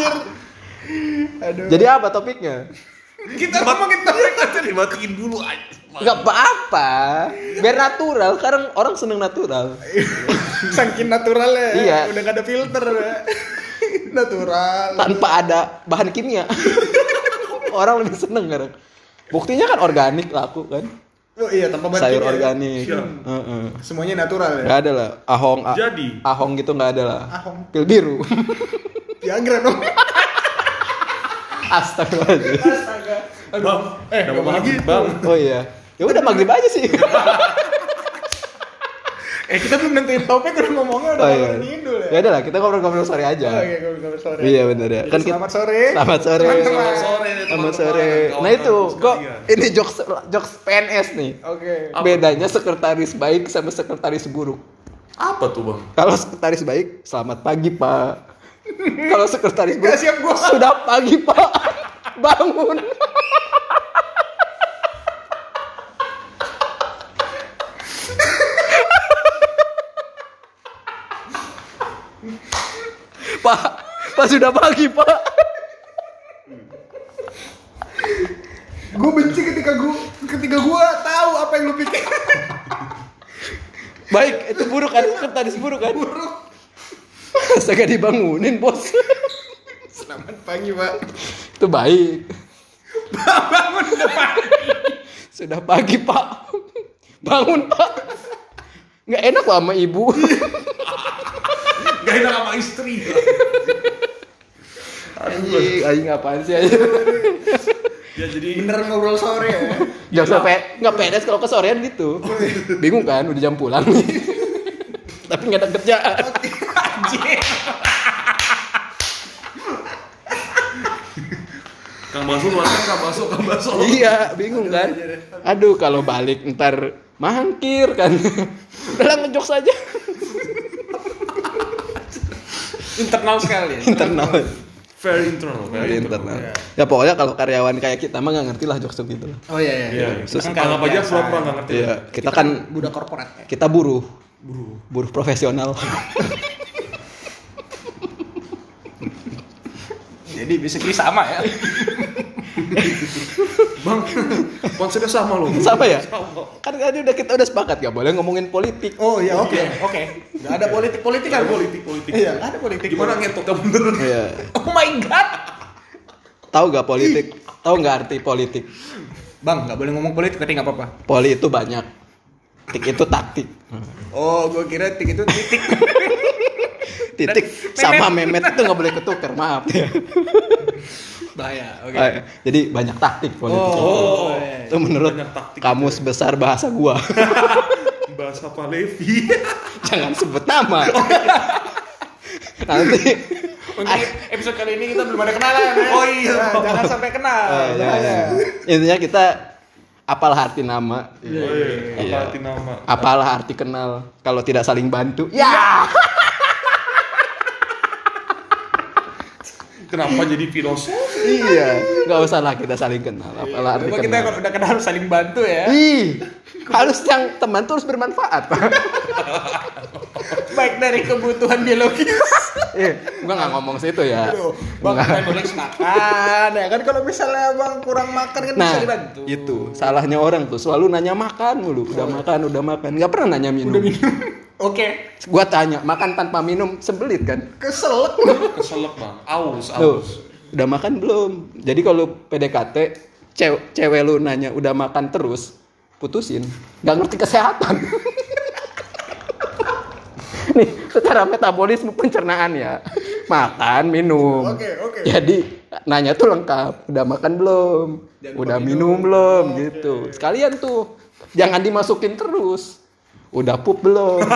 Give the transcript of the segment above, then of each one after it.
anjir. Aduh. Jadi apa topiknya? kita ngomongin topik aja dimatiin dulu aja Gak apa-apa. Biar natural. Sekarang orang seneng natural. Saking naturalnya. Iya. Udah gak ada filter. ya. Natural. Tanpa ada bahan kimia. orang lebih seneng sekarang. Buktinya kan organik laku kan. Oh iya tanpa bahan Sayur kimia. organik. Siap. Heeh. Semuanya natural ya. Gak ada lah. Ahong. Jadi. Ahong gitu gak ada lah. Ahong. Pil biru. Viagra dong. Astagfirullahaladzim. Astaga. bang Eh, udah mau maghrib gitu. bang Oh iya. Ya udah maghrib aja sih. Eh kita belum nentuin topik udah ngomongnya udah Oh iya. Ya. Ya udah lah, kita ngobrol-ngobrol sore Oh aja. iya, ngobrol sore. Iya bener ya. Jadi Kan kita selamat sore. Selamat sore. Selamat sore Selamat sore. Nah itu, kok ini jokes jokes PNS nih. Oke. Apa? Bedanya sekretaris baik sama sekretaris buruk. apa tuh bang Kalau sekretaris baik, selamat pagi Pak. Kalau sekretaris Nggak siap gua. sudah pagi Pak. Bangun. Pak, Pak sudah pagi Pak. Gue benci ketika gue ketika gue tahu apa yang lu pikir. Baik, itu buruk kan? Sekretaris buruk kan? Buruk. Astaga dibangunin bos. Selamat pagi, Pak. Itu baik. Bangun depan. Sudah pagi pak. Bangun pak. Nggak enak loh sama ibu. gak enak sama istri Anjing, anjing apaan sih aja. ya jadi Bener ngobrol sore ya. Jangan sampai nggak pedes kalau kesorean gitu. Bingung kan, udah jam pulang. Tapi nggak ada kerjaan. Anjir. kang baso luasnya kang baso kang baso iya, bingung kan. Aduh, kalau balik ntar mangkir kan. Udah ngejok saja. Internal sekali. Internal. very internal very internal. internal Ya pokoknya kalau karyawan kayak kita mah nggak ngerti lah jokes gitu. Oh iya iya. Iya, Sus- kan anggap aja pura-pura nggak ngerti. Iya, kita kan Budak korporat ya. kita buruh, Buru. buruh profesional. Jadi basically sama ya. Bang, konsepnya sama loh. Sama ya? Sama. Kan tadi udah kita udah sepakat gak boleh ngomongin politik. Oh iya oke oke. Gak ada politik politik kan? Politik, politik. Iya ada politik. Gimana ngetoknya bener? Iya. Oh my god. Tahu gak politik? Tahu nggak arti politik? Bang nggak boleh ngomong politik tapi nggak apa-apa. Poli itu banyak. Tik itu taktik. Oh gue kira tik itu titik. Titik Dan sama memet. memet itu nggak boleh ketukar, maaf ya. Bahaya. Oke. Ah, Jadi banyak taktik politik. Oh. Itu menurut Banyak taktik. kamus besar bahasa gua. Bahasa Pak Levi. Jangan sebut nama. Nanti Untuk episode kali ini kita belum ada kenalan ya. Oh iya. Nah, jangan sampai kenal. Oh, iya, iya. Intinya kita apalah arti nama, Oh iya, apa Iya. arti nama? apalah arti kenal. Kalau tidak saling bantu, ya. Kenapa jadi filosof? Iya, nggak usah lah kita saling kenal. Apalah arti Memang kita kenal. kalau udah kenal harus saling bantu ya. Ih, harus yang teman tuh harus bermanfaat, Pak. Baik dari kebutuhan biologis. Eh, gua nggak ngomong situ ya. Aduh, Bang, kan boleh makan ya kan kalau misalnya Bang kurang makan kan bisa Nah, dibantu. itu salahnya orang tuh selalu nanya makan mulu. Udah makan, udah makan. Nggak pernah nanya minum. Oke. Gua tanya, makan tanpa minum sebelit kan? Keselak. Keselak bang. Aus, Tuh, aus. Udah makan belum? Jadi kalau PDKT, cewek, cewek lu nanya udah makan terus, putusin. Gak ngerti kesehatan. Nih, secara metabolisme pencernaan ya. Makan, minum. Oke, oke. Jadi nanya tuh lengkap. Udah makan belum? Jangan udah minum, minum. belum? Oke. Gitu. Sekalian tuh, jangan dimasukin terus. Udah pup belum?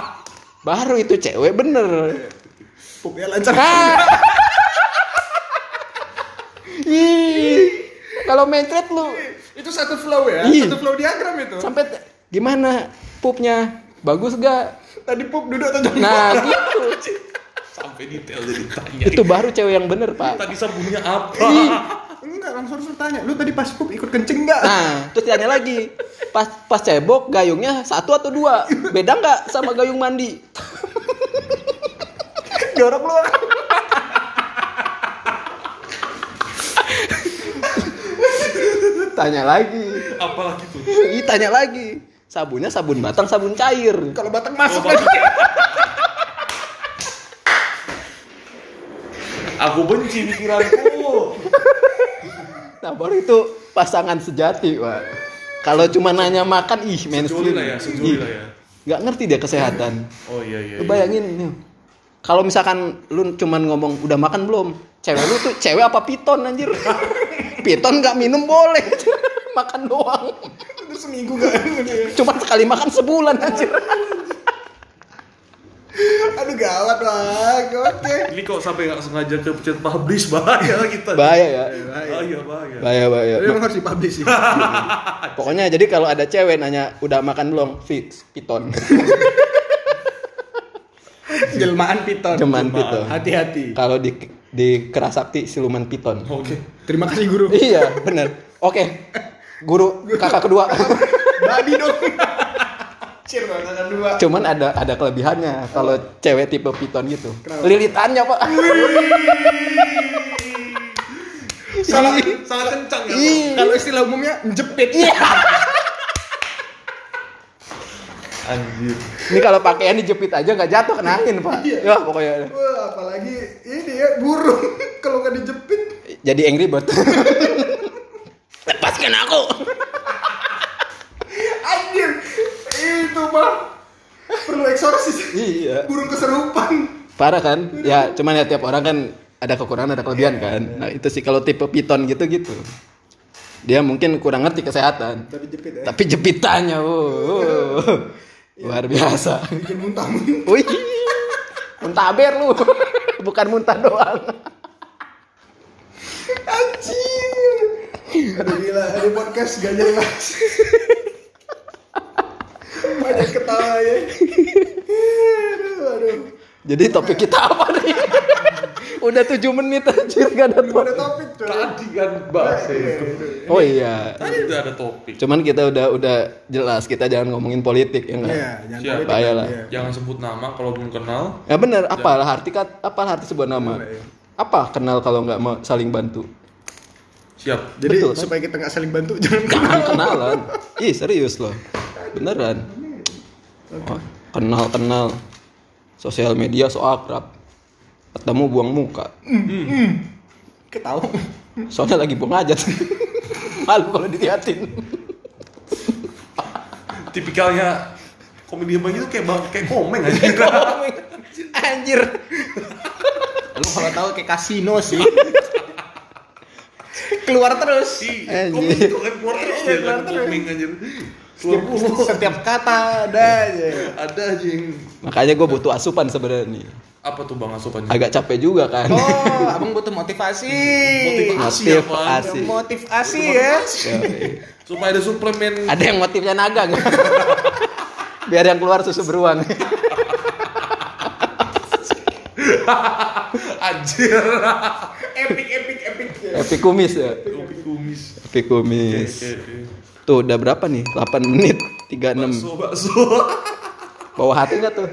Baru itu cewek bener. Pupnya lancar. Ih, kalau mencret lu Itu satu flow ya. Ih. Satu flow diagram itu. sampai gimana pupnya bagus gak? Tadi pup duduk atau jongkok? Nah gitu. Sampai detail jadi tanya. Itu baru cewek yang bener pak. Tadi sabunnya apa? Enggak, langsung harus tanya. Lu tadi pas pup ikut kencing enggak? Nah terus tanya lagi pas pas cebok gayungnya satu atau dua beda nggak sama gayung mandi? Jorok lu. Tanya lagi. Apalagi tuh. Ih, tanya lagi. Sabunnya sabun batang, sabun cair. Kalau batang masuk Oh, lagi. Aku benci pikiranku. Nah, baru itu pasangan sejati, Pak. Kalau cuma nanya makan, ih, mainstream. lah ya, sejoli Ih, lah ya. Nggak ngerti dia kesehatan. Oh iya iya. Lu iya. bayangin nih. Kalau misalkan lu cuman ngomong udah makan belum? Cewek lu tuh cewek apa piton anjir? piton nggak minum boleh. makan doang. Terus seminggu gak Cuma sekali makan sebulan anjir. Aduh gawat bang. Oke. Ini kok sampai nggak sengaja ke pencet publish bahaya kita. Bahaya ya. Bahaya bahaya. Bahaya bahaya. Tapi emang harus dipublish sih. Pokoknya jadi kalau ada cewek nanya udah makan belum? Fix piton. Jelmaan piton. Cuman piton. Hati-hati. Kalau di di kerasakti siluman piton. Oke. Terima kasih guru. iya, bener. Oke. Guru kakak kedua. Babi dong. Dua. Cuman ada ada kelebihannya kalau cewek tipe piton gitu. Kenapa? Lilitannya, Pak. Salah salah kencang ya. Kalau istilah umumnya jepit. Iya. Anjir. Ini kalau pakaian dijepit aja nggak jatuh kena angin, Pak. Iya. Ya, pokoknya. Wah, apalagi ini ya burung kalau nggak dijepit. Jadi angry bird. Lepaskan aku. Anjir. Itu mah perlu eksorsis. iya. Burung keserupan. Parah kan? Ya, cuman ya tiap orang kan ada kekurangan, ada kelebihan kan. Nah, itu sih kalau tipe piton gitu-gitu. Dia mungkin kurang ngerti kesehatan. Tapi jepit ya. Tapi jepitannya, wow, luar biasa. Bikin muntah-muntah. Wih, muntaber lu, bukan muntah doang. Anjir. Aduh gila, ada podcast gak jelas. Banyak ketawa ya. Aduh, aduh. Jadi topik kita apa nih? Udah 7 menit anjir gak ada Belum ada topik. topik. Tadi kan bahas itu. Oh iya. Tadi udah ada topik. Cuman kita udah udah jelas kita jangan ngomongin politik ya enggak? Iya, jangan Siap. politik. Bahaya lah. Iya. Jangan sebut nama kalau belum kenal. Ya bener, apalah arti kat, apa arti sebuah nama? Iya. Apa kenal kalau nggak mau saling bantu? Siap. Jadi Betul, kan? supaya kita nggak saling bantu jangan Jangan kenalan. Ih serius loh, beneran. Oh, kenal kenal. Sosial media so akrab. Ketemu buang muka. ketawa. Soalnya lagi buang hajat. Malu kalau diliatin. Tipikalnya komedi bang itu kayak bang kayak komeng aja. Anjir. Lu kalau tahu kayak kasino sih. Keluar terus. Si Anjir. itu kan keluar terus Iya, ya kan komeng anjir. Setiap, Keluar setiap kata ada aja. Ada anjing. Makanya gue butuh asupan sebenarnya nih. Apa tuh bang asupannya? Agak capek juga kan. Oh, abang butuh motivasi. Motivasi Motif apa? asik. Motivasi ya. Supaya ada suplemen. Ada yang motifnya naga nggak? Biar yang keluar susu beruang. Anjir. Epic, epic, epic. Epi kumis ya. Kopi kumis. Epi kumis. Oke, oke. Tuh udah berapa nih? 8 menit 36. Bakso, bakso. Bawa hati nggak tuh?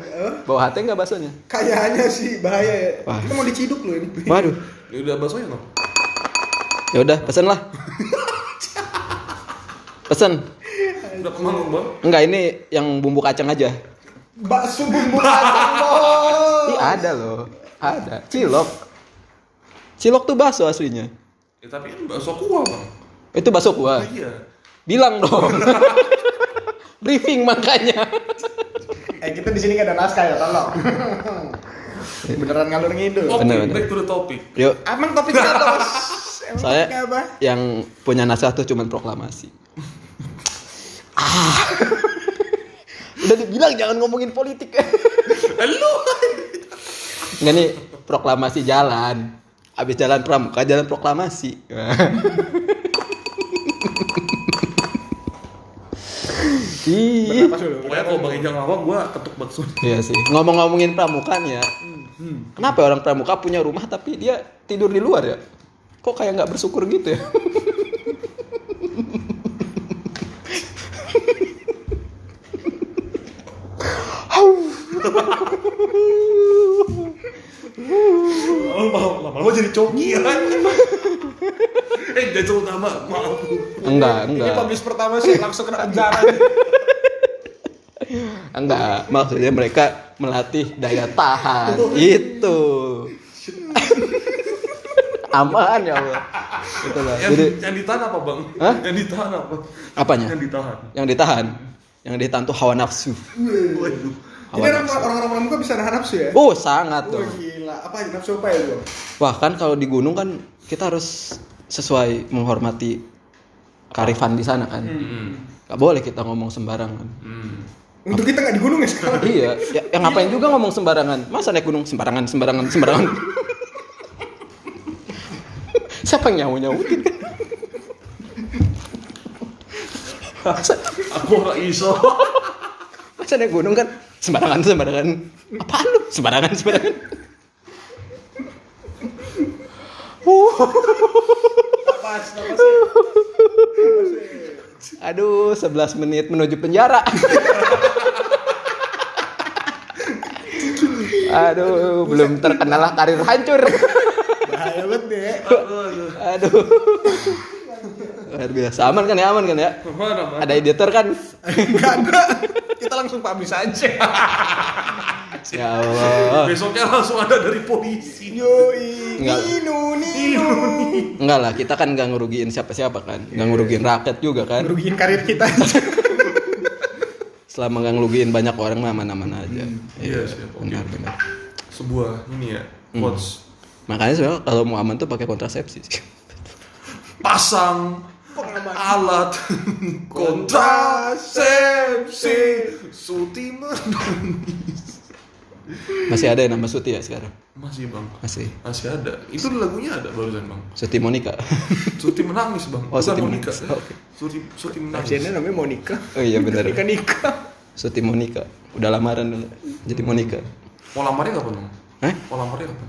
Bawa hati nggak baksonya? Kayaknya sih bahaya ya. Wah. Kita mau diciduk loh ini. Waduh. Ya udah baksonya no? Ya udah, pesen lah. Pesen. Udah pemanggung bang? Enggak, ini yang bumbu kacang aja. Bakso bumbu kacang bos. Ih, ada loh. Ada. Cilok. Cilok tuh bakso aslinya. Ya tapi kan bakso kuah bang. Itu bakso kuah. Iya. Bilang dong. Briefing makanya. Eh kita di sini gak ada naskah ya, tolong. Beneran ngalur ngidul. Oke, bener. back to the topic. Yuk, Emang topik kita bos. Emang saya apa? yang punya naskah tuh cuman proklamasi. ah. Udah dibilang jangan ngomongin politik. Lu. Enggak nih, proklamasi jalan. Habis jalan pramuka, jalan proklamasi. Bernapas dulu. Pokoknya kalau bang Ijang ngawak gua ketuk bakso. Iya sih. Ngomong-ngomongin pramuka nih ya. Kenapa orang pramuka punya rumah tapi dia tidur di luar ya? Kok kayak nggak bersyukur gitu ya? Lama-lama jadi coki ya. Eh, jajal utama, maaf. Enggak, Ini enggak. publish pertama sih langsung kena penjara. Enggak, maksudnya mereka melatih daya tahan. Itu. Aman ya Allah. Itulah. Yang, Jadi yang ditahan apa, Bang? Hah? Yang ditahan apa? apanya? Yang ditahan. Yang ditahan. Yang ditahan tuh hawa nafsu. Waduh. Jadi Hawa orang nafsu. orang bisa nahan nafsu ya? Oh, sangat Wah dong. gila, apa aja nafsu apa ya bro? Wah, kan kalau di gunung kan kita harus sesuai menghormati karifan di sana kan. Hmm. Gak boleh kita ngomong sembarangan. Hmm. Untuk kita nggak di gunung ya sekarang. iya, ya, ya ngapain juga ngomong sembarangan? Masa naik gunung sembarangan, sembarangan, sembarangan? Siapa yang nyawu nyawutin? masa, Aku ora iso. masa naik gunung kan sembarangan, sembarangan? Apaan lu? Sembarangan, sembarangan? Uh, napas ya. aduh, 11 menit menuju penjara. Aduh, belum terkenalah karir hancur. Bahaya banget deh. Aduh. Luar biasa. Aman kan ya? Aman kan ya? Mana, Bang? Ada editor kan? Enggak ada. Kita langsung publish aja. Ya Allah. Besoknya langsung ada dari polisi. Yoi. Enggak. Nino, Nino. Enggak lah, kita kan nggak ngerugiin siapa-siapa kan. Nggak ngerugiin rakyat juga kan. Merugiin karir kita aja. Selama nggak ngerugiin banyak orang mah aman-aman aja. Iya, siap. Oke. Benar. Sebuah ini ya, Hmm. quotes. Makanya sebenarnya kalau mau aman tuh pakai kontrasepsi. Pasang alat kontrasepsi Suti menangis Masih ada yang nama Suti ya sekarang? Masih bang Masih. Masih ada Itu lagunya ada barusan bang Suti Monica. Suti menangis bang Oh, Suti Monica menangis. Oke. Suti, Suti menangis Pasiennya namanya Monica. Oh iya benar. Nikah nikah. Suti Monica. Udah lamaran dulu. Jadi Monica. Mau lamarnya kapan bang? Hah? Mau lamarnya kapan?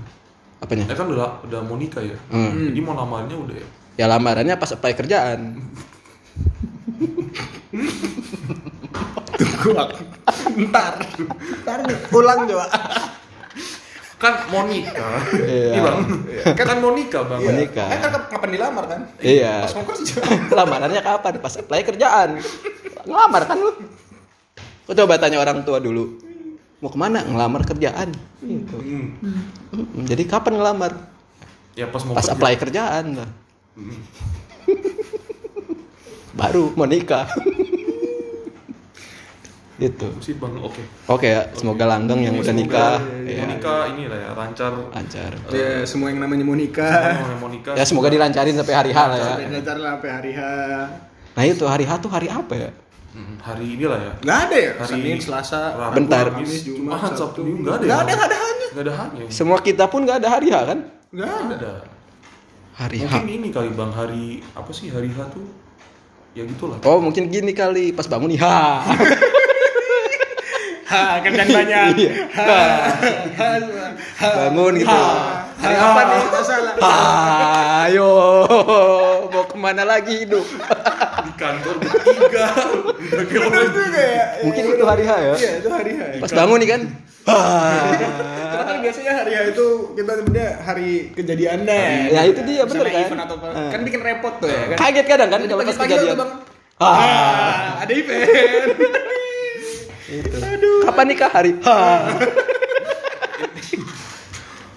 Apanya? Ya kan udah, udah mau nikah ya Hmm. Jadi mau lamarnya udah ya Ya lamarannya pas apply kerjaan. Tunggu aku. Ntar. Ntar nih. Ulang coba. Kan mau nikah Iya. Iya bang Kan mau nikah bang Mau nikah. Eh, kan kapan dilamar kan? Iya. Pas mau kerja. Lamarannya kapan? Pas apply kerjaan. Ngelamar kan lu? Kau coba tanya orang tua dulu. Mau ke mana? Ngelamar kerjaan. Gitu. Hmm. Mm, Jadi kapan ngelamar? Ya pas mau Pas kerja. apply kerjaan lah. Baru mau nikah. Gitu. sih bang oke Oke ya, semoga langgeng yang udah nikah. Mau Ya, nikah ini lah ya lancar lancar. Ya, semua yang namanya Semua Monica. yang mau nikah Ya semoga dilancarin sampai hari H lah ya. Sampai lancar lah sampai hari H. Nah itu hari H tuh hari apa ya? Hmm, hari inilah ya Nggak ada ya? Hari Senin, Selasa, Rabu, Bentar. Kamis, Jumat, Jumat, Sabtu. Sabtu, Minggu nggak ada Nggak ya? ada, nggak ada hanya. Nggak ada hanya. Semua kita pun nggak ada hari H kan? Nggak Nggak ada. ada. Hari H. Mungkin ini kali bang hari apa sih hari H tuh? Ya gitulah. Oh mungkin gini kali pas bangun nih ha. Ha, kerjaan banyak. Iya. bangun gitu. Hari apa nih? Salah. Ayo mau ke mana lagi hidup? Di kantor bertiga. Udah kayak orang juga ya. Mungkin itu hari H ya. Iya, itu hari H. ya. Pas bangun nih kan. Karena kan biasanya hari H itu kita sebenarnya hari kejadiannya. Ya, itu dia, bener Misalnya kan? event atau apa. Kan bikin repot tuh ya kan. Kaget kadang kan Jadi kalau pas kejadian. Ah, ada event. Itu. Kapan nikah hari? Ha.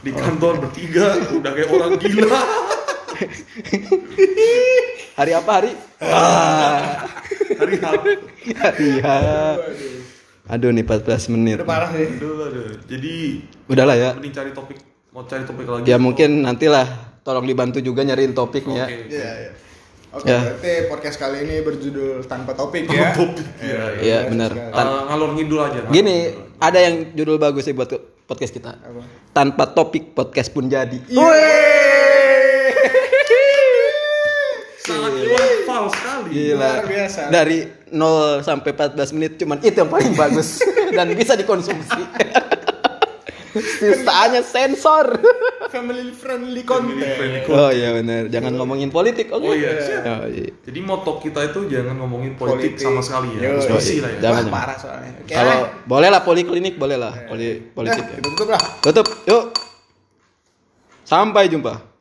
di kantor bertiga udah kayak orang gila. Hari apa hari? Ah. Hari H. Hari. Aduh nih 14 menit. Udah parah sih. Aduh, aduh. Jadi Udahlah ya. mending cari topik mau cari topik lagi. Ya mungkin nantilah tolong dibantu juga nyariin topiknya. Oke. Iya, iya. Oke, Ya. berarti podcast kali ini berjudul tanpa topik ya. Topik. Iya, Iya benar. Eh, Tan- ngalor ngidul aja. ngalor Gini, ngidul. ada yang judul bagus sih buat podcast kita. Apa? Tanpa topik podcast pun jadi. sangat infal sekali. Gila. Luar biasa. Dari 0 sampai 14 menit cuman itu yang paling bagus dan bisa dikonsumsi. Sisanya sensor. Family friendly Family content. friendly. Oh iya benar, jangan ngomongin politik. Oke. Oh iya, siap. Oh, iya. Jadi moto kita itu jangan ngomongin politik, sama sekali ya. Yo, Harus iya. bersih lah ya. Jangan, Wah, jangan. parah soalnya. Oke. Kalau boleh lah poliklinik boleh lah poli politik. Ya. tutup lah. Tutup, yuk. Sampai jumpa.